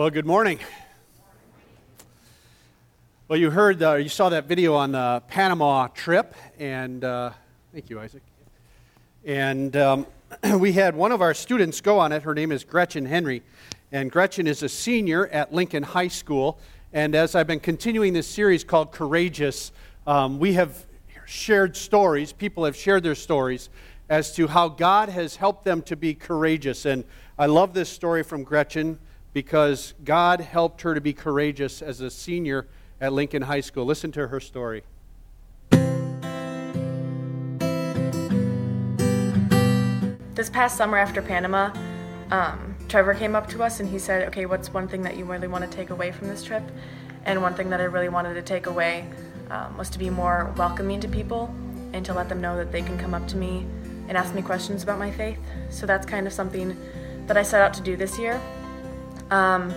Well, good morning. Well, you heard, uh, you saw that video on the Panama trip, and uh, thank you, Isaac. And um, we had one of our students go on it. Her name is Gretchen Henry, and Gretchen is a senior at Lincoln High School. And as I've been continuing this series called Courageous, um, we have shared stories. People have shared their stories as to how God has helped them to be courageous. And I love this story from Gretchen because God helped her to be courageous as a senior at Lincoln High School. Listen to her story. This past summer after Panama, um, Trevor came up to us and he said, Okay, what's one thing that you really want to take away from this trip? And one thing that I really wanted to take away um, was to be more welcoming to people and to let them know that they can come up to me and ask me questions about my faith. So that's kind of something that I set out to do this year. Um,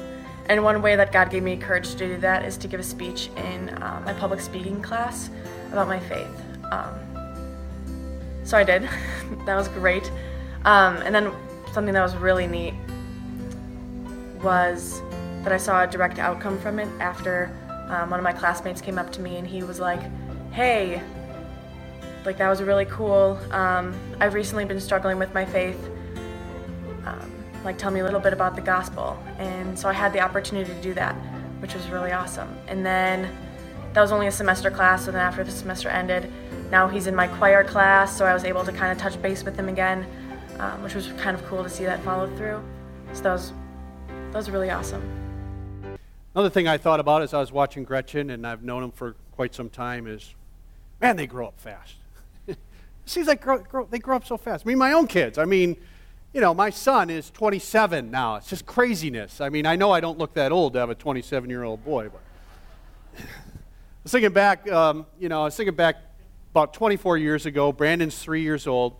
and one way that God gave me courage to do that is to give a speech in uh, my public speaking class about my faith. Um, so I did. that was great. Um, and then something that was really neat was that I saw a direct outcome from it after um, one of my classmates came up to me and he was like, hey, like that was really cool. Um, I've recently been struggling with my faith. Um, like tell me a little bit about the gospel. And so I had the opportunity to do that, which was really awesome. And then that was only a semester class, so then after the semester ended, now he's in my choir class, so I was able to kind of touch base with him again, um, which was kind of cool to see that follow through. So that was that was really awesome. Another thing I thought about as I was watching Gretchen, and I've known him for quite some time, is man, they grow up fast. it seems like grow, grow, they grow up so fast. I mean, my own kids. I mean, you know, my son is 27 now. It's just craziness. I mean, I know I don't look that old to have a 27 year old boy, but I was thinking back, um, you know, I was thinking back about 24 years ago. Brandon's three years old.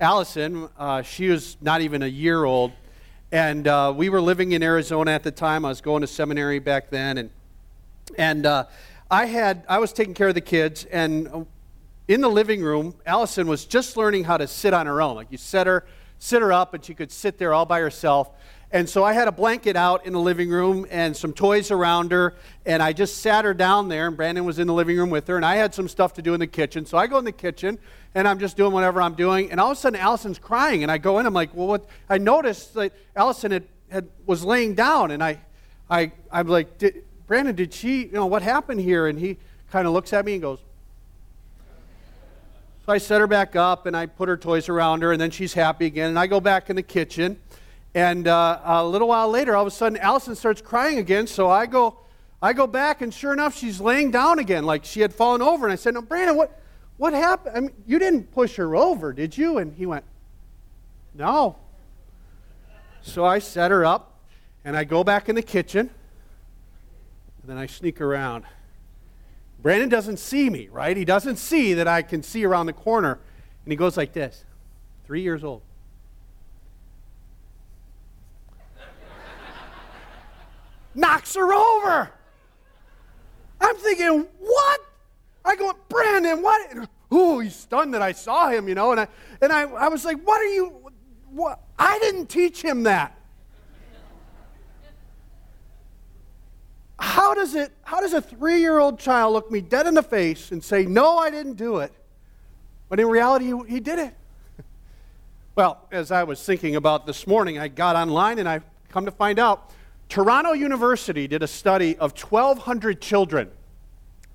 Allison, uh, she was not even a year old. And uh, we were living in Arizona at the time. I was going to seminary back then. And, and uh, I, had, I was taking care of the kids. And in the living room, Allison was just learning how to sit on her own. Like you set her sit her up and she could sit there all by herself. And so I had a blanket out in the living room and some toys around her, and I just sat her down there, and Brandon was in the living room with her, and I had some stuff to do in the kitchen. So I go in the kitchen, and I'm just doing whatever I'm doing, and all of a sudden Allison's crying, and I go in, I'm like, well, what? I noticed that Allison had, had was laying down, and I, I, I'm like, did, Brandon, did she, you know, what happened here? And he kind of looks at me and goes, so I set her back up and I put her toys around her, and then she's happy again. And I go back in the kitchen, and uh, a little while later, all of a sudden, Allison starts crying again. So I go, I go back, and sure enough, she's laying down again, like she had fallen over. And I said, "No, Brandon, what, what happened? I mean, you didn't push her over, did you?" And he went, "No." So I set her up, and I go back in the kitchen, and then I sneak around. Brandon doesn't see me, right? He doesn't see that I can see around the corner. And he goes like this three years old. Knocks her over. I'm thinking, what? I go, Brandon, what? Oh, he's stunned that I saw him, you know. And I, and I, I was like, what are you? What? I didn't teach him that. How does it how does a three-year-old child look me dead in the face and say no i didn't do it but in reality he, he did it? Well as i was thinking about this morning i got online and i come to find out toronto university did a study of 1200 children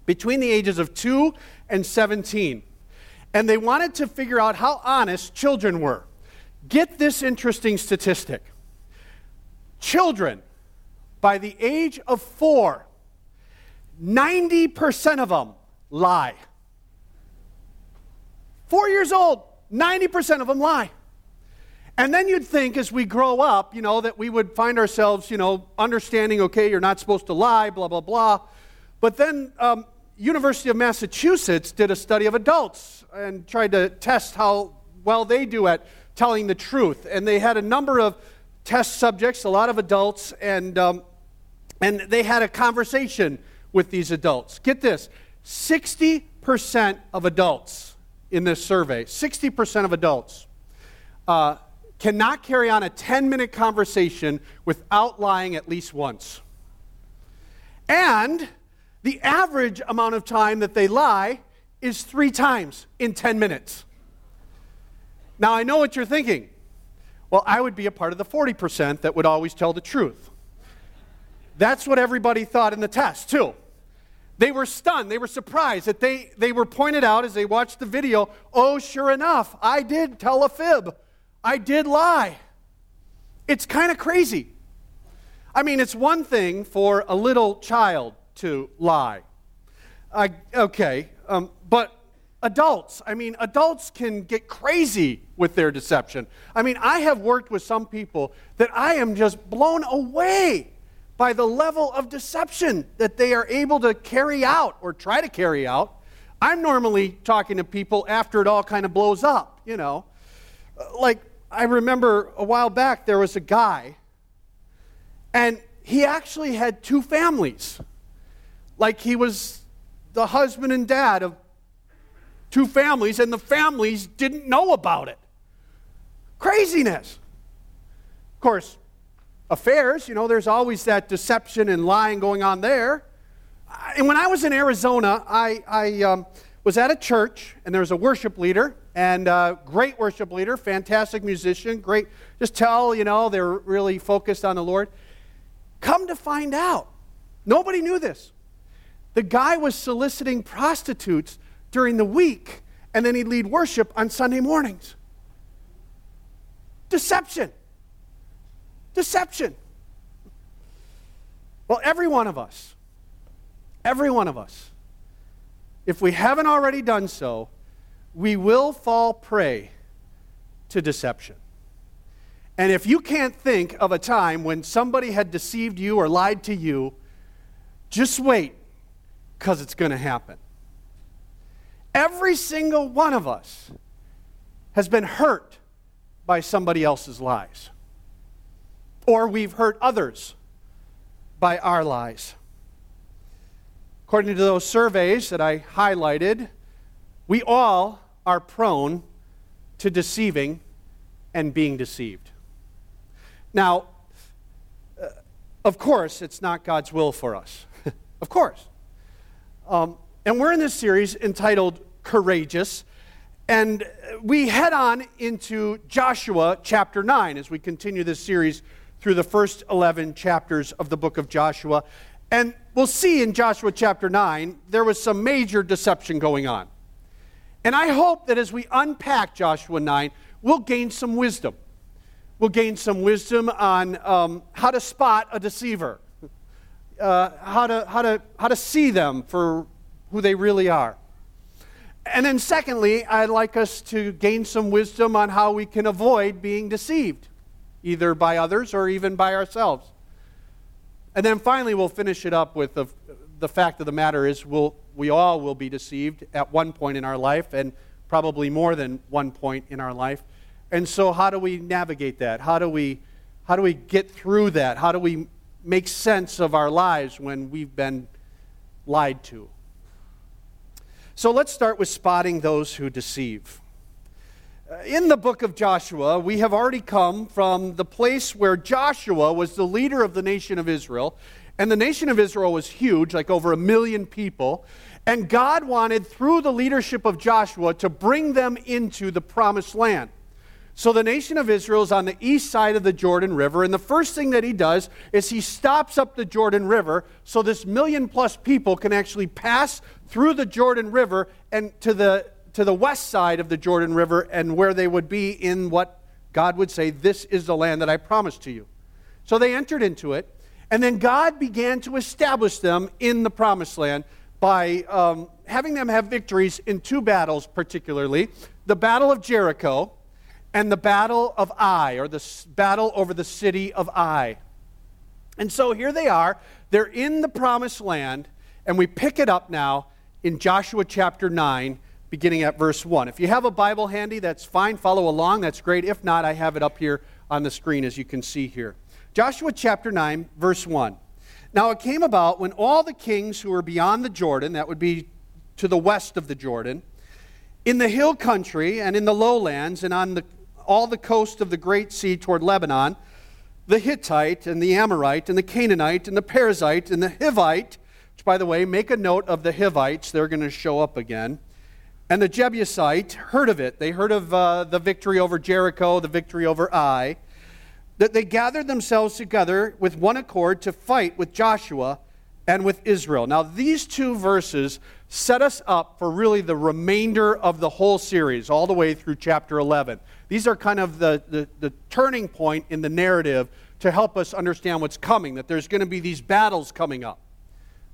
between the ages of 2 and 17 and they wanted to figure out how honest children were. Get this interesting statistic. Children by the age of four, 90% of them lie. Four years old, 90% of them lie. And then you'd think as we grow up, you know, that we would find ourselves, you know, understanding, okay, you're not supposed to lie, blah, blah, blah. But then um, University of Massachusetts did a study of adults and tried to test how well they do at telling the truth. And they had a number of test subjects, a lot of adults, and um, and they had a conversation with these adults. Get this 60% of adults in this survey, 60% of adults, uh, cannot carry on a 10 minute conversation without lying at least once. And the average amount of time that they lie is three times in 10 minutes. Now, I know what you're thinking. Well, I would be a part of the 40% that would always tell the truth. That's what everybody thought in the test, too. They were stunned. They were surprised that they, they were pointed out as they watched the video oh, sure enough, I did tell a fib. I did lie. It's kind of crazy. I mean, it's one thing for a little child to lie. Uh, okay, um, but adults, I mean, adults can get crazy with their deception. I mean, I have worked with some people that I am just blown away by the level of deception that they are able to carry out or try to carry out. I'm normally talking to people after it all kind of blows up, you know. Uh, like, I remember a while back there was a guy, and he actually had two families. Like, he was the husband and dad of two families, and the families didn't know about it. Craziness. Of course, affairs, you know, there's always that deception and lying going on there. And when I was in Arizona, I, I um, was at a church, and there was a worship leader, and uh, great worship leader, fantastic musician, great. Just tell, you know, they're really focused on the Lord. Come to find out, nobody knew this. The guy was soliciting prostitutes during the week, and then he'd lead worship on Sunday mornings. Deception. Deception. Well, every one of us, every one of us, if we haven't already done so, we will fall prey to deception. And if you can't think of a time when somebody had deceived you or lied to you, just wait, because it's going to happen. Every single one of us has been hurt by somebody else's lies or we've hurt others by our lies. According to those surveys that I highlighted, we all are prone to deceiving and being deceived. Now, uh, of course, it's not God's will for us. of course. Um, and we're in this series entitled Courageous. And we head on into Joshua chapter 9 as we continue this series through the first 11 chapters of the book of Joshua. And we'll see in Joshua chapter 9, there was some major deception going on. And I hope that as we unpack Joshua 9, we'll gain some wisdom. We'll gain some wisdom on um, how to spot a deceiver, uh, how, to, how, to, how to see them for who they really are. And then, secondly, I'd like us to gain some wisdom on how we can avoid being deceived either by others or even by ourselves. And then finally, we'll finish it up with the, the fact of the matter is we'll, we all will be deceived at one point in our life and probably more than one point in our life. And so, how do we navigate that? How do we, how do we get through that? How do we make sense of our lives when we've been lied to? So, let's start with spotting those who deceive. Uh, in the book of Joshua, we have already come from the place where Joshua was the leader of the nation of Israel. And the nation of Israel was huge, like over a million people. And God wanted, through the leadership of Joshua, to bring them into the promised land. So the nation of Israel is on the east side of the Jordan River. And the first thing that he does is he stops up the Jordan River so this million plus people can actually pass through the Jordan River and to the to the west side of the Jordan River and where they would be in what God would say, This is the land that I promised to you. So they entered into it, and then God began to establish them in the promised land by um, having them have victories in two battles, particularly the Battle of Jericho and the Battle of Ai, or the battle over the city of Ai. And so here they are, they're in the promised land, and we pick it up now in Joshua chapter 9 beginning at verse 1. If you have a Bible handy, that's fine. Follow along. That's great. If not, I have it up here on the screen as you can see here. Joshua chapter 9, verse 1. Now it came about when all the kings who were beyond the Jordan, that would be to the west of the Jordan, in the hill country and in the lowlands and on the all the coast of the Great Sea toward Lebanon, the Hittite and the Amorite and the Canaanite and the Perizzite and the Hivite, which, by the way, make a note of the Hivites, they're going to show up again, and the Jebusite heard of it. They heard of uh, the victory over Jericho, the victory over Ai, that they gathered themselves together with one accord to fight with Joshua and with Israel. Now, these two verses set us up for really the remainder of the whole series, all the way through chapter 11. These are kind of the, the, the turning point in the narrative to help us understand what's coming, that there's going to be these battles coming up.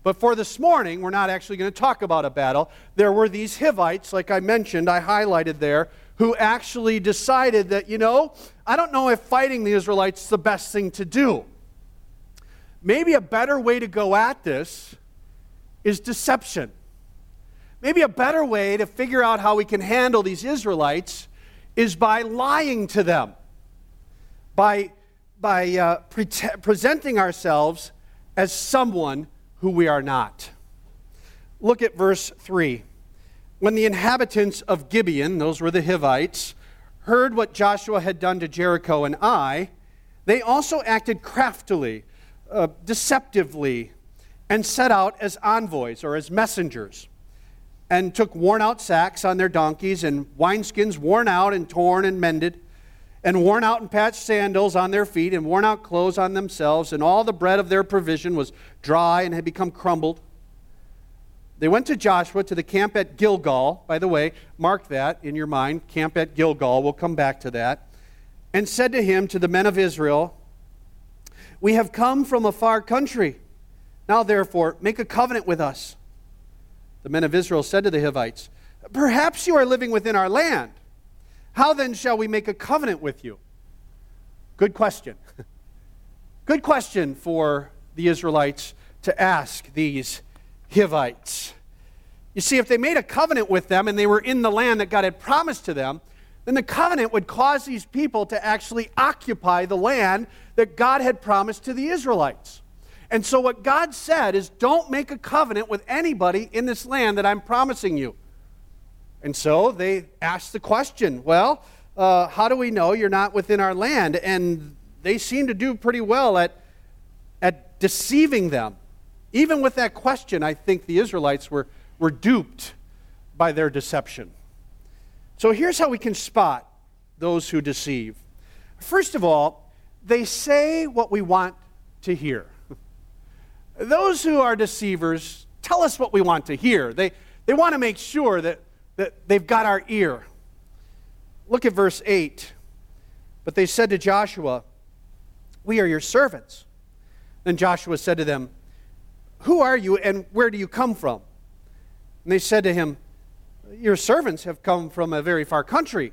But for this morning, we're not actually going to talk about a battle. There were these Hivites, like I mentioned, I highlighted there, who actually decided that, you know, I don't know if fighting the Israelites is the best thing to do. Maybe a better way to go at this is deception. Maybe a better way to figure out how we can handle these Israelites is by lying to them, by, by uh, pre- presenting ourselves as someone who we are not. Look at verse 3. When the inhabitants of Gibeon, those were the Hivites, heard what Joshua had done to Jericho and Ai, they also acted craftily uh, deceptively and set out as envoys or as messengers and took worn out sacks on their donkeys and wineskins worn out and torn and mended and worn out and patched sandals on their feet and worn out clothes on themselves and all the bread of their provision was dry and had become crumbled they went to joshua to the camp at gilgal by the way mark that in your mind camp at gilgal we'll come back to that and said to him to the men of israel we have come from a far country. Now, therefore, make a covenant with us. The men of Israel said to the Hivites, Perhaps you are living within our land. How then shall we make a covenant with you? Good question. Good question for the Israelites to ask these Hivites. You see, if they made a covenant with them and they were in the land that God had promised to them, then the covenant would cause these people to actually occupy the land that God had promised to the Israelites. And so, what God said is, don't make a covenant with anybody in this land that I'm promising you. And so they asked the question, well, uh, how do we know you're not within our land? And they seem to do pretty well at, at deceiving them. Even with that question, I think the Israelites were, were duped by their deception. So here's how we can spot those who deceive. First of all, they say what we want to hear. Those who are deceivers tell us what we want to hear. They, they want to make sure that, that they've got our ear. Look at verse 8. But they said to Joshua, We are your servants. Then Joshua said to them, Who are you and where do you come from? And they said to him, your servants have come from a very far country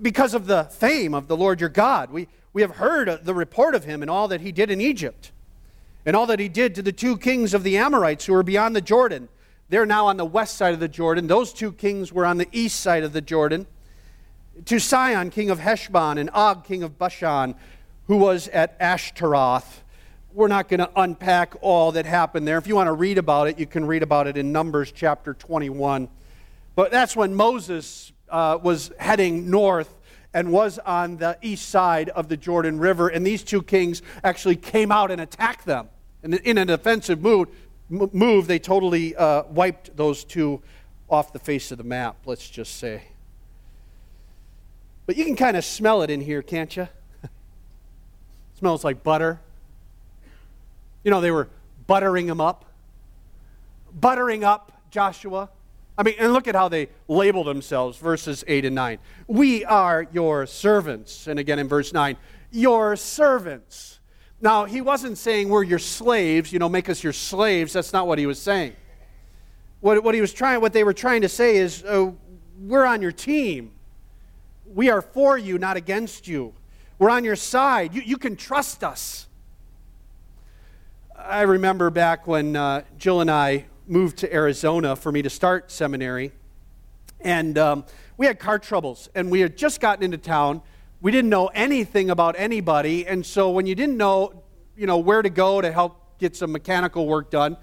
because of the fame of the Lord your God. We, we have heard the report of him and all that he did in Egypt, and all that he did to the two kings of the Amorites who were beyond the Jordan. They're now on the west side of the Jordan. Those two kings were on the east side of the Jordan. To Sihon, king of Heshbon, and Og, king of Bashan, who was at Ashtaroth. We're not going to unpack all that happened there. If you want to read about it, you can read about it in Numbers chapter 21. But that's when Moses uh, was heading north and was on the east side of the Jordan River, and these two kings actually came out and attacked them. And in an offensive move, move they totally uh, wiped those two off the face of the map, let's just say. But you can kind of smell it in here, can't you? smells like butter. You know, they were buttering him up. Buttering up Joshua. I mean, and look at how they label themselves, verses 8 and 9. We are your servants. And again in verse 9, your servants. Now, he wasn't saying we're your slaves, you know, make us your slaves. That's not what he was saying. What, what he was trying, what they were trying to say is, uh, we're on your team. We are for you, not against you. We're on your side. You, you can trust us. I remember back when uh, Jill and I moved to Arizona for me to start seminary. And um, we had car troubles, and we had just gotten into town. We didn't know anything about anybody, and so when you didn't know, you know, where to go to help get some mechanical work done,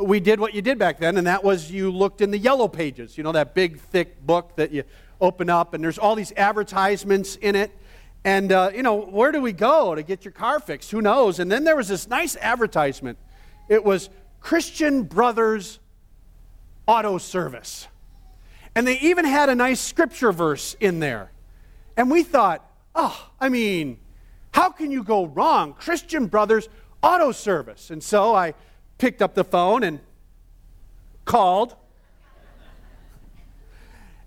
we did what you did back then, and that was you looked in the yellow pages. You know, that big, thick book that you open up, and there's all these advertisements in it. And, uh, you know, where do we go to get your car fixed? Who knows? And then there was this nice advertisement. It was Christian Brothers Auto Service. And they even had a nice scripture verse in there. And we thought, oh, I mean, how can you go wrong? Christian Brothers Auto Service. And so I picked up the phone and called.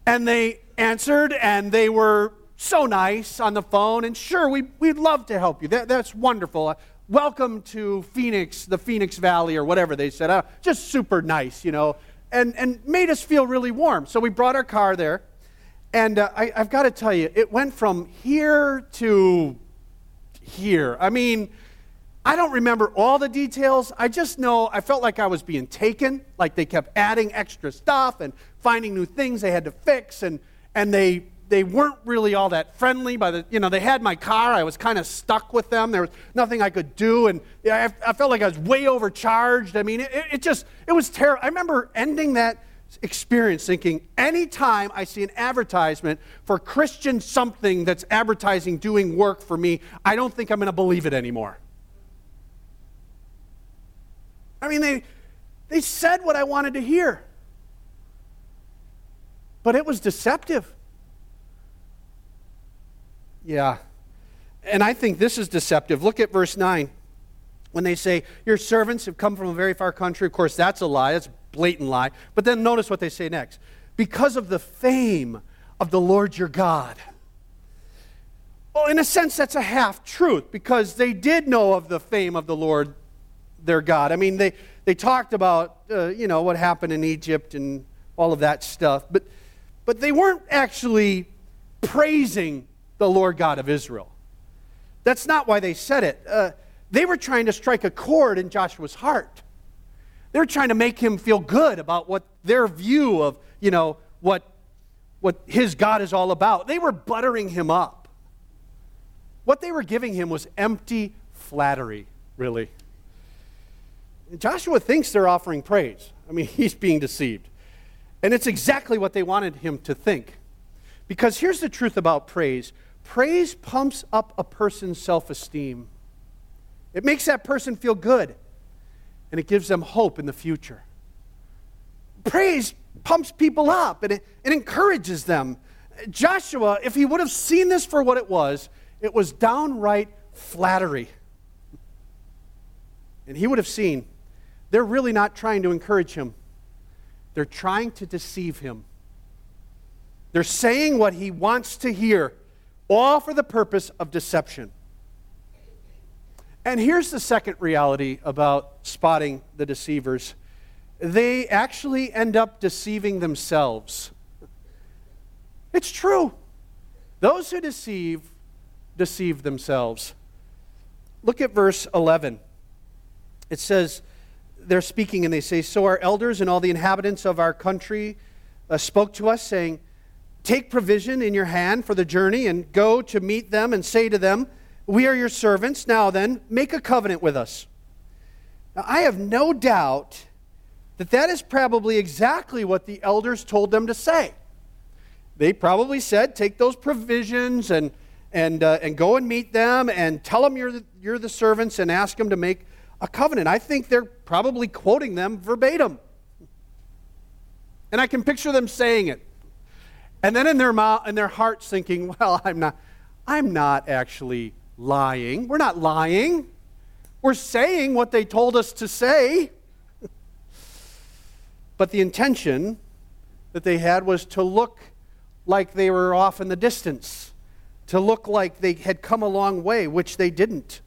And they answered, and they were so nice on the phone. And sure, we, we'd love to help you. That, that's wonderful. Uh, welcome to Phoenix, the Phoenix Valley, or whatever they said. Uh, just super nice, you know, and, and made us feel really warm. So we brought our car there. And uh, I, I've got to tell you, it went from here to here. I mean, I don't remember all the details. I just know I felt like I was being taken, like they kept adding extra stuff and finding new things they had to fix, and, and they, they weren't really all that friendly. By the, you know, they had my car. I was kind of stuck with them. There was nothing I could do, and I, I felt like I was way overcharged. I mean, it, it just, it was terrible. I remember ending that experience thinking anytime I see an advertisement for Christian something that's advertising doing work for me, I don't think I'm going to believe it anymore. I mean, they, they said what I wanted to hear, but it was deceptive. Yeah. And I think this is deceptive. Look at verse 9. When they say, Your servants have come from a very far country, of course, that's a lie. That's blatant lie. But then notice what they say next. Because of the fame of the Lord your God. Well, in a sense, that's a half truth because they did know of the fame of the Lord their God. I mean, they, they talked about, uh, you know, what happened in Egypt and all of that stuff, but, but they weren't actually praising the Lord God of Israel. That's not why they said it. Uh, they were trying to strike a chord in Joshua's heart. They were trying to make him feel good about what their view of, you know, what, what his God is all about. They were buttering him up. What they were giving him was empty flattery, really. Joshua thinks they're offering praise. I mean, he's being deceived. And it's exactly what they wanted him to think. Because here's the truth about praise praise pumps up a person's self esteem, it makes that person feel good, and it gives them hope in the future. Praise pumps people up and it, it encourages them. Joshua, if he would have seen this for what it was, it was downright flattery. And he would have seen they're really not trying to encourage him, they're trying to deceive him. They're saying what he wants to hear, all for the purpose of deception. And here's the second reality about spotting the deceivers they actually end up deceiving themselves. It's true. Those who deceive, deceive themselves. Look at verse 11. It says, they're speaking and they say, So our elders and all the inhabitants of our country uh, spoke to us, saying, Take provision in your hand for the journey and go to meet them and say to them, We are your servants. Now then, make a covenant with us. Now, I have no doubt that that is probably exactly what the elders told them to say. They probably said, Take those provisions and, and, uh, and go and meet them and tell them you're the, you're the servants and ask them to make a covenant. I think they're probably quoting them verbatim. And I can picture them saying it. And then in their mouth in their hearts thinking, well, I'm not I'm not actually lying. We're not lying. We're saying what they told us to say. but the intention that they had was to look like they were off in the distance, to look like they had come a long way, which they didn't.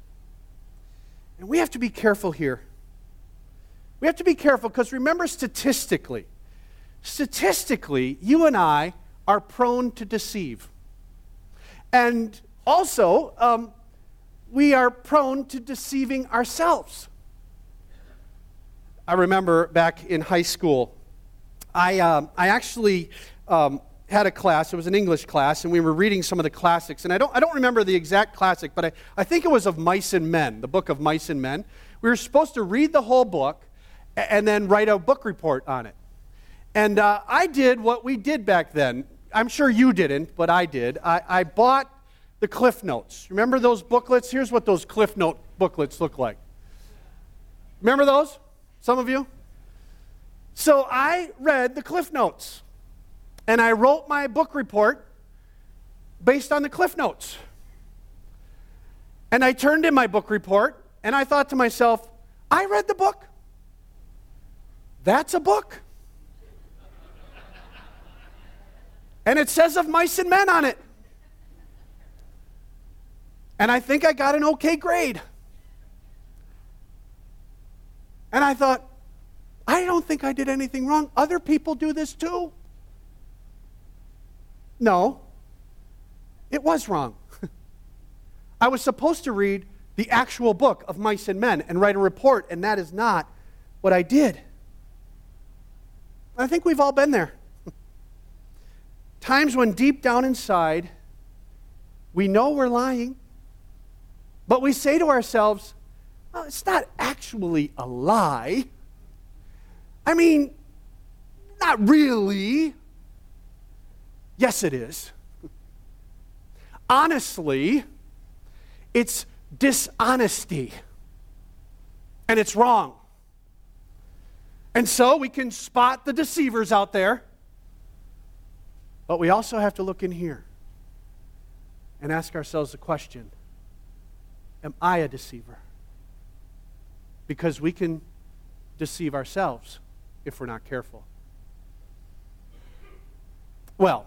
And we have to be careful here. We have to be careful because remember, statistically, statistically, you and I are prone to deceive. And also, um, we are prone to deceiving ourselves. I remember back in high school, I, um, I actually um, had a class, it was an English class, and we were reading some of the classics. And I don't, I don't remember the exact classic, but I, I think it was of Mice and Men, the book of Mice and Men. We were supposed to read the whole book and then write a book report on it. And uh, I did what we did back then. I'm sure you didn't, but I did. I, I bought the Cliff Notes. Remember those booklets? Here's what those Cliff Note booklets look like. Remember those? Some of you? So I read the Cliff Notes and I wrote my book report based on the Cliff Notes. And I turned in my book report and I thought to myself, I read the book. That's a book. and it says of mice and men on it. And I think I got an okay grade. And I thought, I don't think I did anything wrong. Other people do this too. No, it was wrong. I was supposed to read the actual book of Mice and Men and write a report, and that is not what I did. I think we've all been there. Times when deep down inside, we know we're lying, but we say to ourselves, well, it's not actually a lie. I mean, not really. Yes, it is. Honestly, it's dishonesty. And it's wrong. And so we can spot the deceivers out there. But we also have to look in here and ask ourselves the question Am I a deceiver? Because we can deceive ourselves if we're not careful. Well,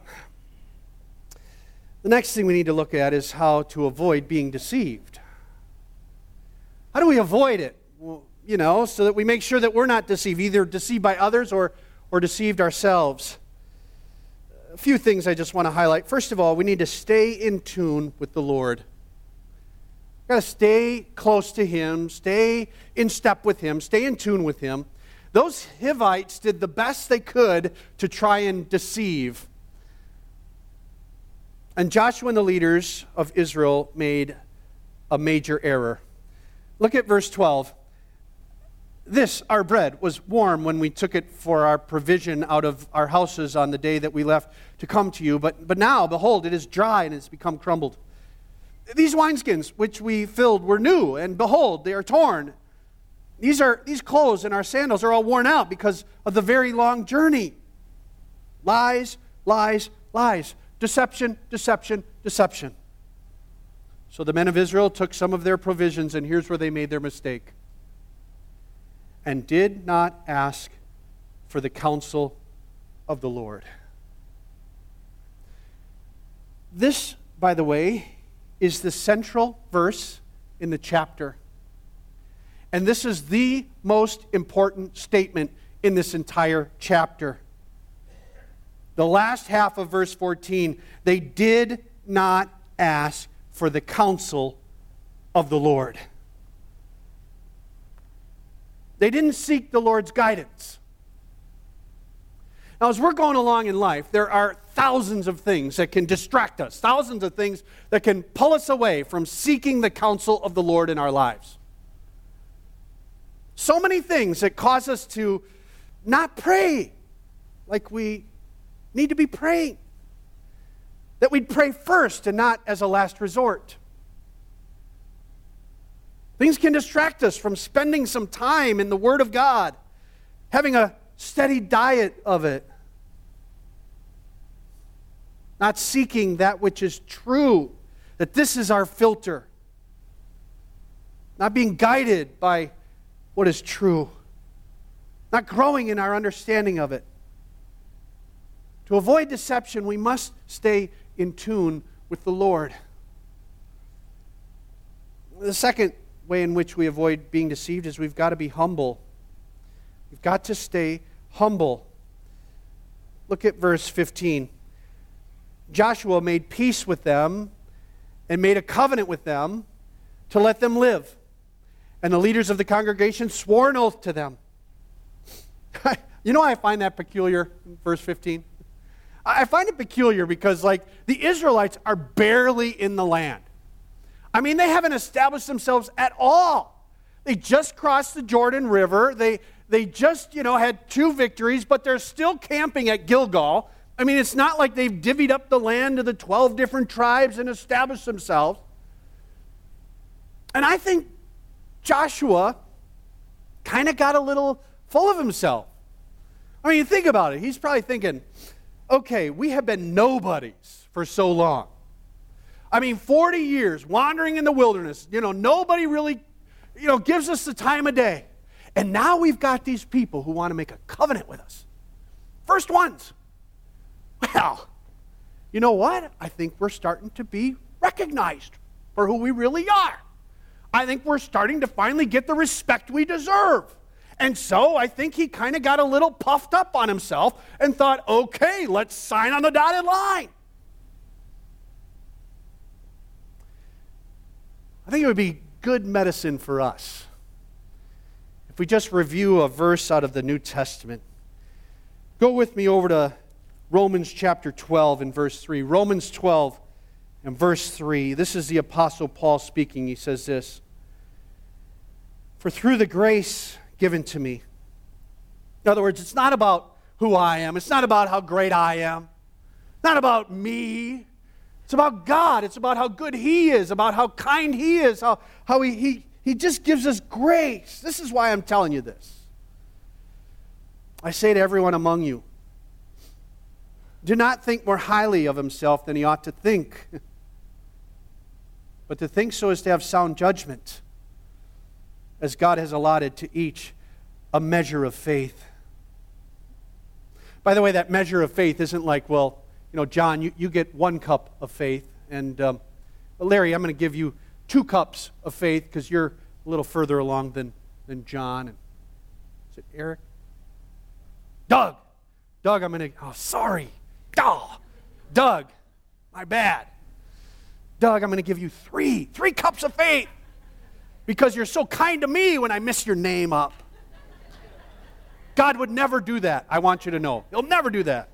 the next thing we need to look at is how to avoid being deceived. How do we avoid it? Well, you know, so that we make sure that we're not deceived, either deceived by others or, or deceived ourselves. A few things I just want to highlight. First of all, we need to stay in tune with the Lord. Got to stay close to Him, stay in step with Him, stay in tune with Him. Those Hivites did the best they could to try and deceive. And Joshua and the leaders of Israel made a major error. Look at verse 12. This, our bread, was warm when we took it for our provision out of our houses on the day that we left to come to you. But, but now, behold, it is dry and it's become crumbled. These wineskins which we filled were new, and behold, they are torn. These, are, these clothes and our sandals are all worn out because of the very long journey. Lies, lies, lies. Deception, deception, deception. So the men of Israel took some of their provisions, and here's where they made their mistake and did not ask for the counsel of the Lord. This, by the way, is the central verse in the chapter. And this is the most important statement in this entire chapter. The last half of verse 14, they did not ask for the counsel of the Lord. They didn't seek the Lord's guidance. Now, as we're going along in life, there are thousands of things that can distract us, thousands of things that can pull us away from seeking the counsel of the Lord in our lives. So many things that cause us to not pray like we need to be praying. That we'd pray first and not as a last resort. Things can distract us from spending some time in the Word of God, having a steady diet of it, not seeking that which is true, that this is our filter, not being guided by what is true, not growing in our understanding of it. To avoid deception, we must stay in tune with the Lord. The second way in which we avoid being deceived is we've got to be humble. We've got to stay humble. Look at verse 15. Joshua made peace with them and made a covenant with them to let them live. And the leaders of the congregation swore an oath to them. you know, I find that peculiar, verse 15. I find it peculiar because, like, the Israelites are barely in the land. I mean, they haven't established themselves at all. They just crossed the Jordan River. They, they just, you know, had two victories, but they're still camping at Gilgal. I mean, it's not like they've divvied up the land to the 12 different tribes and established themselves. And I think Joshua kind of got a little full of himself. I mean, think about it. He's probably thinking, okay, we have been nobodies for so long. I mean, 40 years wandering in the wilderness. You know, nobody really, you know, gives us the time of day. And now we've got these people who want to make a covenant with us. First ones. Well, you know what? I think we're starting to be recognized for who we really are. I think we're starting to finally get the respect we deserve. And so I think he kind of got a little puffed up on himself and thought, okay, let's sign on the dotted line. I think it would be good medicine for us if we just review a verse out of the New Testament. Go with me over to Romans chapter 12 and verse 3. Romans 12 and verse 3. This is the Apostle Paul speaking. He says this For through the grace given to me, in other words, it's not about who I am, it's not about how great I am, not about me. It's about God. It's about how good He is, about how kind He is, how, how he, he, he just gives us grace. This is why I'm telling you this. I say to everyone among you, do not think more highly of himself than he ought to think, but to think so is to have sound judgment, as God has allotted to each a measure of faith. By the way, that measure of faith isn't like, well, you know, John, you, you get one cup of faith, and um, Larry, I'm going to give you two cups of faith because you're a little further along than, than John. And, is it Eric? Doug. Doug, I'm going to, oh, sorry. Oh, Doug, my bad. Doug, I'm going to give you three, three cups of faith because you're so kind to me when I miss your name up. God would never do that. I want you to know. He'll never do that.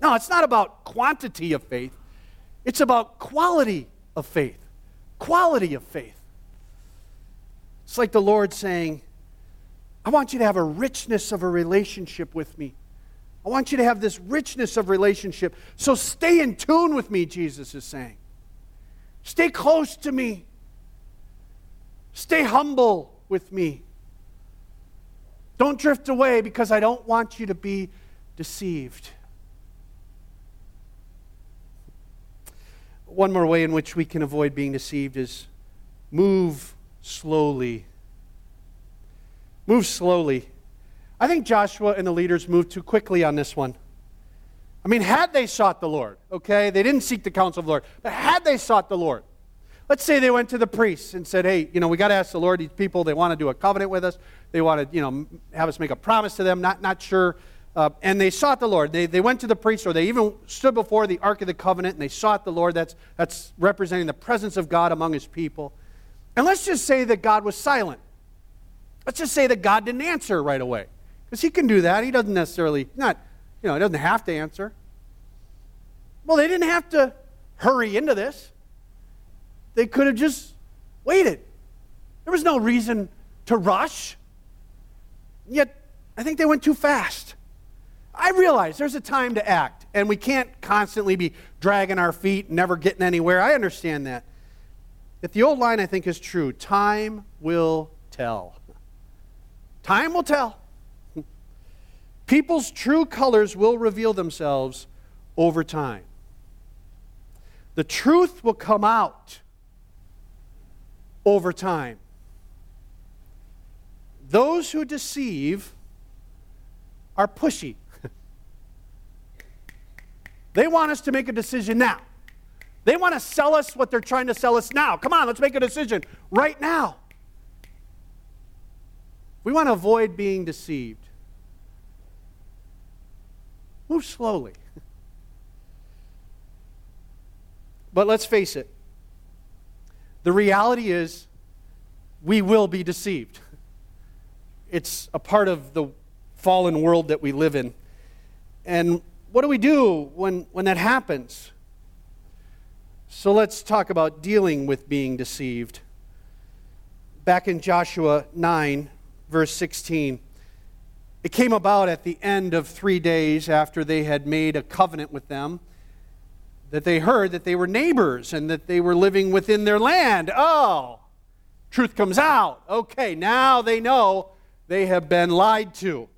No, it's not about quantity of faith, it's about quality of faith. Quality of faith. It's like the Lord saying, I want you to have a richness of a relationship with me. I want you to have this richness of relationship. So stay in tune with me, Jesus is saying. Stay close to me. Stay humble with me. Don't drift away because I don't want you to be deceived. One more way in which we can avoid being deceived is move slowly. Move slowly. I think Joshua and the leaders moved too quickly on this one. I mean, had they sought the Lord, okay, they didn't seek the counsel of the Lord, but had they sought the Lord, let's say they went to the priests and said, hey, you know, we got to ask the Lord, these people, they want to do a covenant with us. They want to, you know, have us make a promise to them, not, not sure. Uh, and they sought the Lord. They, they went to the priests, or they even stood before the Ark of the Covenant, and they sought the Lord. That's, that's representing the presence of God among his people. And let's just say that God was silent. Let's just say that God didn't answer right away. Because he can do that. He doesn't necessarily, not, you know, he doesn't have to answer. Well, they didn't have to hurry into this. They could have just waited. There was no reason to rush. Yet, I think they went too fast. I realize there's a time to act, and we can't constantly be dragging our feet, never getting anywhere. I understand that. But the old line, I think, is true time will tell. Time will tell. People's true colors will reveal themselves over time. The truth will come out over time. Those who deceive are pushy. they want us to make a decision now. They want to sell us what they're trying to sell us now. Come on, let's make a decision right now. We want to avoid being deceived. Move slowly. But let's face it the reality is we will be deceived. It's a part of the fallen world that we live in. And what do we do when, when that happens? So let's talk about dealing with being deceived. Back in Joshua 9, verse 16, It came about at the end of three days after they had made a covenant with them that they heard that they were neighbors and that they were living within their land. Oh, truth comes out. Okay, now they know they have been lied to.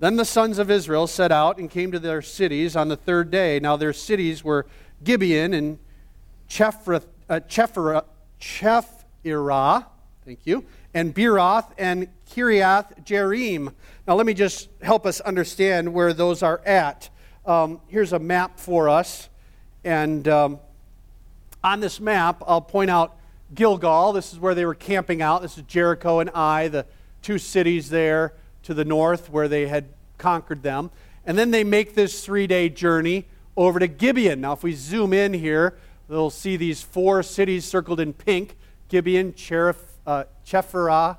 Then the sons of Israel set out and came to their cities on the third day. Now their cities were Gibeon and Chephirah, uh, Chephirah, Chephirah, thank you, and Beeroth and Kiriath Jearim. Now let me just help us understand where those are at. Um, here's a map for us, and um, on this map, I'll point out Gilgal. This is where they were camping out. This is Jericho and Ai, the two cities there to the north where they had conquered them. And then they make this three day journey over to Gibeon. Now, if we zoom in here, they'll see these four cities circled in pink Gibeon, Cherith, uh, Chephirah,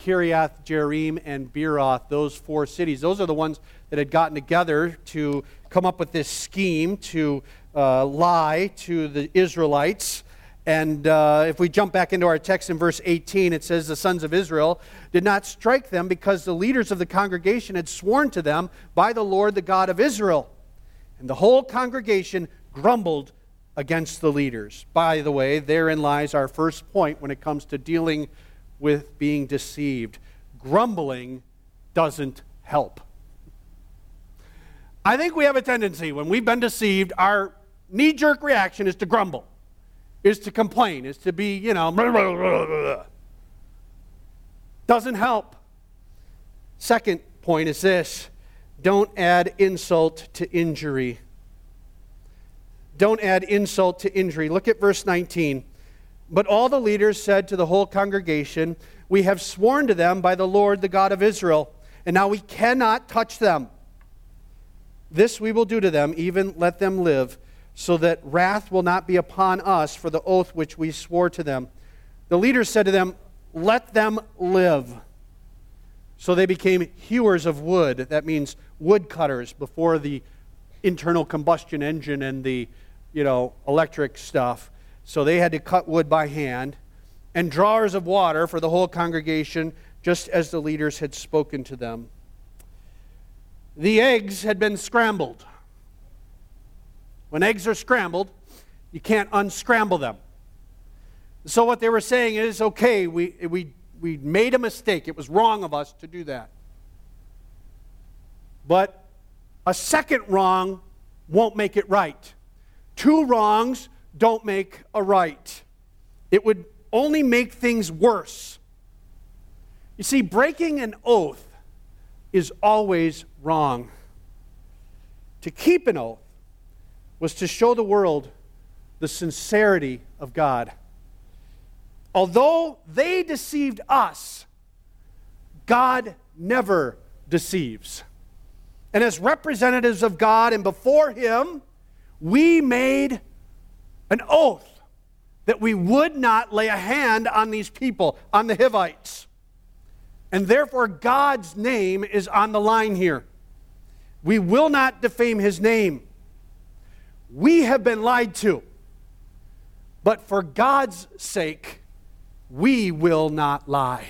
Kiriath Jearim, and Beeroth, those four cities. Those are the ones that had gotten together to come up with this scheme to uh, lie to the Israelites and uh, if we jump back into our text in verse 18, it says, The sons of Israel did not strike them because the leaders of the congregation had sworn to them by the Lord, the God of Israel. And the whole congregation grumbled against the leaders. By the way, therein lies our first point when it comes to dealing with being deceived. Grumbling doesn't help. I think we have a tendency, when we've been deceived, our knee jerk reaction is to grumble is to complain, is to be, you know, blah, blah, blah, doesn't help. Second point is this don't add insult to injury. Don't add insult to injury. Look at verse 19. But all the leaders said to the whole congregation, We have sworn to them by the Lord, the God of Israel, and now we cannot touch them. This we will do to them, even let them live so that wrath will not be upon us for the oath which we swore to them. The leaders said to them, Let them live. So they became hewers of wood. That means woodcutters before the internal combustion engine and the you know electric stuff. So they had to cut wood by hand. And drawers of water for the whole congregation, just as the leaders had spoken to them. The eggs had been scrambled. When eggs are scrambled, you can't unscramble them. So what they were saying is, okay, we, we, we made a mistake. It was wrong of us to do that. But a second wrong won't make it right. Two wrongs don't make a right. It would only make things worse. You see, breaking an oath is always wrong. To keep an oath was to show the world the sincerity of God. Although they deceived us, God never deceives. And as representatives of God and before Him, we made an oath that we would not lay a hand on these people, on the Hivites. And therefore, God's name is on the line here. We will not defame His name. We have been lied to. But for God's sake, we will not lie.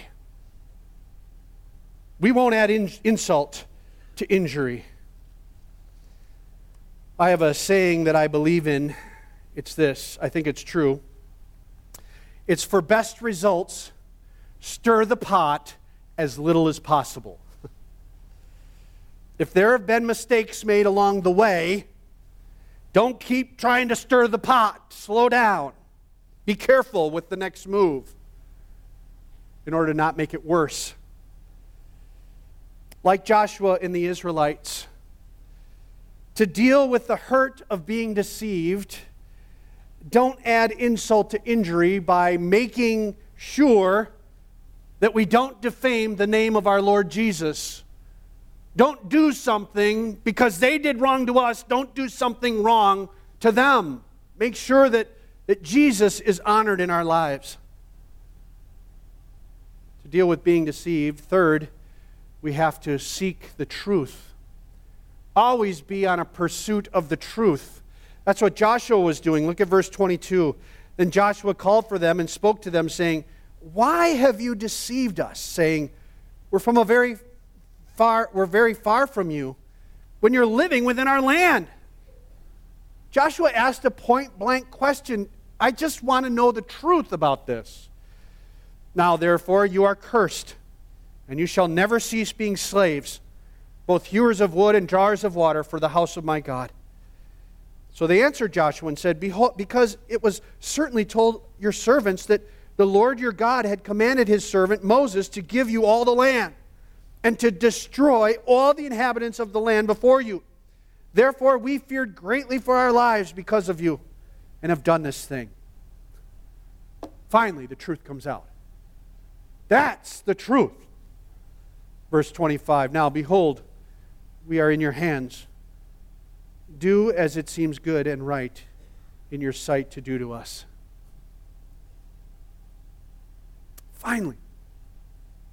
We won't add in, insult to injury. I have a saying that I believe in. It's this I think it's true. It's for best results, stir the pot as little as possible. if there have been mistakes made along the way, don't keep trying to stir the pot. Slow down. Be careful with the next move in order to not make it worse. Like Joshua and the Israelites, to deal with the hurt of being deceived, don't add insult to injury by making sure that we don't defame the name of our Lord Jesus don't do something because they did wrong to us. Don't do something wrong to them. Make sure that, that Jesus is honored in our lives. To deal with being deceived, third, we have to seek the truth. Always be on a pursuit of the truth. That's what Joshua was doing. Look at verse 22. Then Joshua called for them and spoke to them, saying, Why have you deceived us? Saying, We're from a very far, we're very far from you when you're living within our land. Joshua asked a point blank question. I just want to know the truth about this. Now, therefore, you are cursed, and you shall never cease being slaves, both hewers of wood and jars of water for the house of my God. So they answered Joshua and said, Behold, because it was certainly told your servants that the Lord your God had commanded his servant Moses to give you all the land and to destroy all the inhabitants of the land before you. Therefore, we feared greatly for our lives because of you and have done this thing. Finally, the truth comes out. That's the truth. Verse 25 Now, behold, we are in your hands. Do as it seems good and right in your sight to do to us. Finally.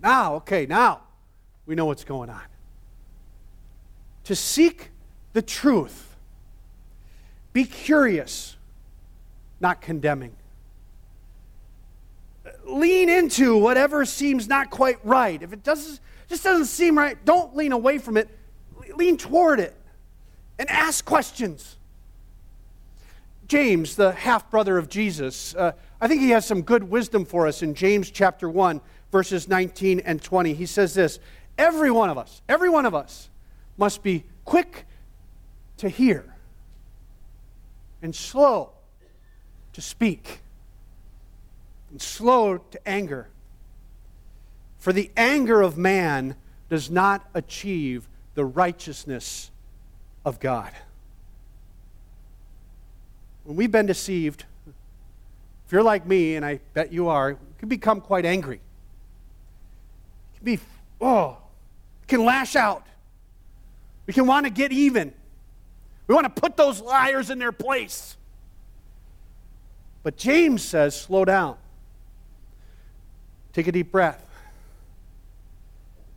Now, okay, now we know what's going on. To seek the truth, be curious, not condemning. Lean into whatever seems not quite right. If it doesn't, just doesn't seem right, don't lean away from it. Lean toward it and ask questions. James, the half brother of Jesus, uh, I think he has some good wisdom for us in James chapter 1, verses 19 and 20. He says this Every one of us, every one of us must be quick to hear and slow to speak and slow to anger. For the anger of man does not achieve the righteousness of God. When we've been deceived, if you're like me, and I bet you are, you can become quite angry. You can be, oh, can lash out. We can want to get even. We want to put those liars in their place. But James says, slow down. Take a deep breath.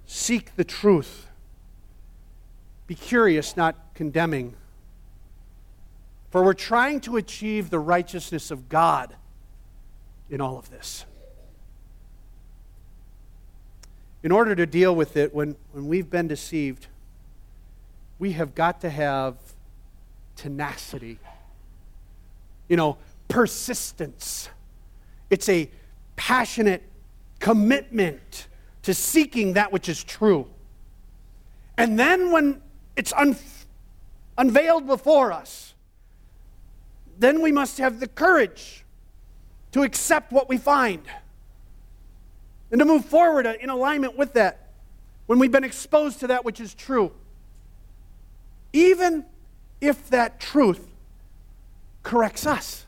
Seek the truth. Be curious, not condemning. For we're trying to achieve the righteousness of God in all of this in order to deal with it when, when we've been deceived, we have got to have tenacity. You know, persistence. It's a passionate commitment to seeking that which is true. And then when it's un- unveiled before us, then we must have the courage to accept what we find and to move forward in alignment with that when we've been exposed to that which is true. Even if that truth corrects us.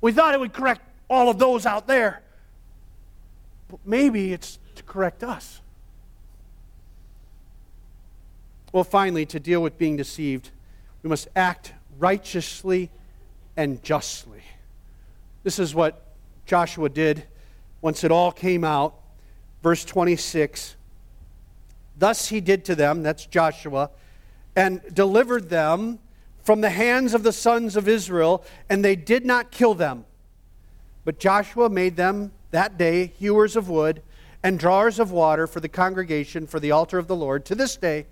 We thought it would correct all of those out there, but maybe it's to correct us. Well, finally, to deal with being deceived, we must act righteously and justly. This is what Joshua did once it all came out. Verse 26 Thus he did to them, that's Joshua, and delivered them from the hands of the sons of Israel, and they did not kill them. But Joshua made them that day hewers of wood and drawers of water for the congregation for the altar of the Lord to this day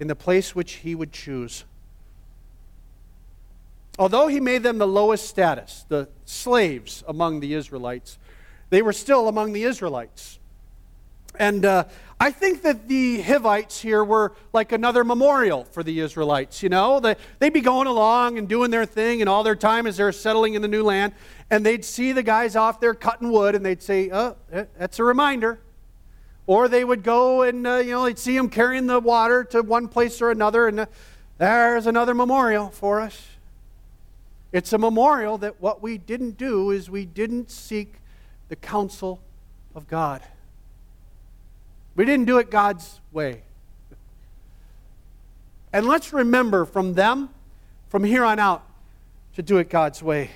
in the place which he would choose. Although he made them the lowest status, the slaves among the Israelites, they were still among the Israelites. And uh, I think that the Hivites here were like another memorial for the Israelites. You know, they, they'd be going along and doing their thing, and all their time as they're settling in the new land, and they'd see the guys off there cutting wood, and they'd say, "Oh, that's a reminder." Or they would go and uh, you know they'd see them carrying the water to one place or another, and uh, there's another memorial for us. It's a memorial that what we didn't do is we didn't seek the counsel of God. We didn't do it God's way. And let's remember from them, from here on out, to do it God's way.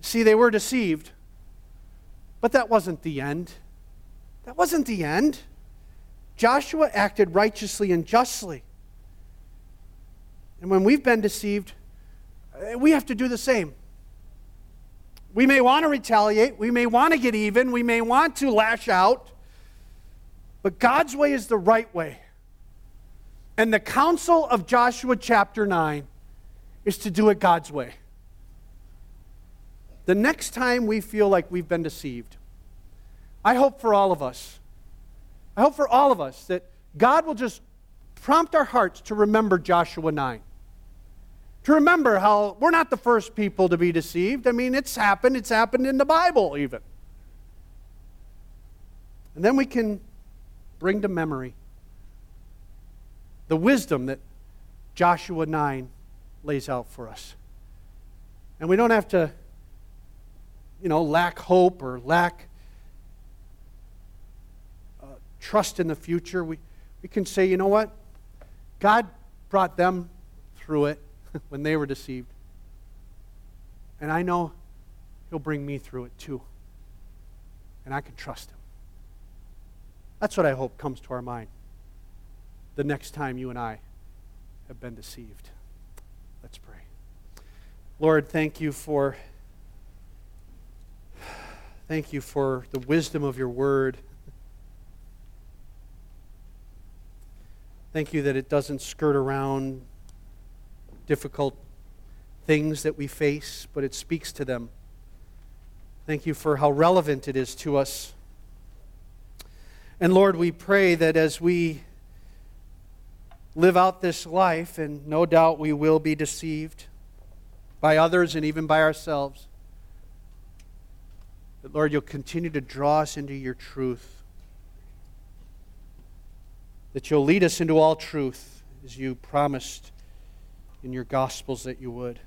See, they were deceived, but that wasn't the end. That wasn't the end. Joshua acted righteously and justly. And when we've been deceived, eh, we have to do the same. We may want to retaliate. We may want to get even. We may want to lash out. But God's way is the right way. And the counsel of Joshua chapter 9 is to do it God's way. The next time we feel like we've been deceived, I hope for all of us, I hope for all of us that God will just prompt our hearts to remember Joshua 9. To remember how we're not the first people to be deceived. I mean, it's happened, it's happened in the Bible even. And then we can bring to memory the wisdom that Joshua 9 lays out for us. And we don't have to, you know, lack hope or lack uh, trust in the future. We, we can say, you know what? God brought them through it when they were deceived. And I know He'll bring me through it too. And I can trust Him. That's what I hope comes to our mind the next time you and I have been deceived. Let's pray. Lord, thank you for thank you for the wisdom of your word. Thank you that it doesn't skirt around difficult things that we face, but it speaks to them. Thank you for how relevant it is to us. And Lord, we pray that as we live out this life, and no doubt we will be deceived by others and even by ourselves, that Lord, you'll continue to draw us into your truth that you'll lead us into all truth as you promised in your Gospels that you would.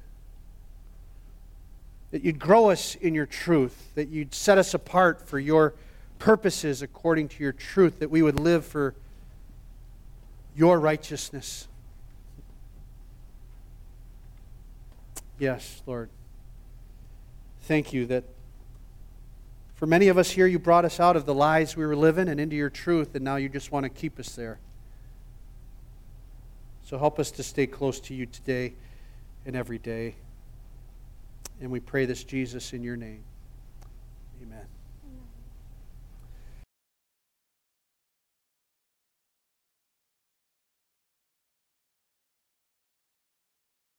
That you'd grow us in your truth, that you'd set us apart for your purposes according to your truth, that we would live for your righteousness. Yes, Lord. Thank you that for many of us here, you brought us out of the lies we were living and into your truth, and now you just want to keep us there. So help us to stay close to you today and every day. And we pray this, Jesus, in your name.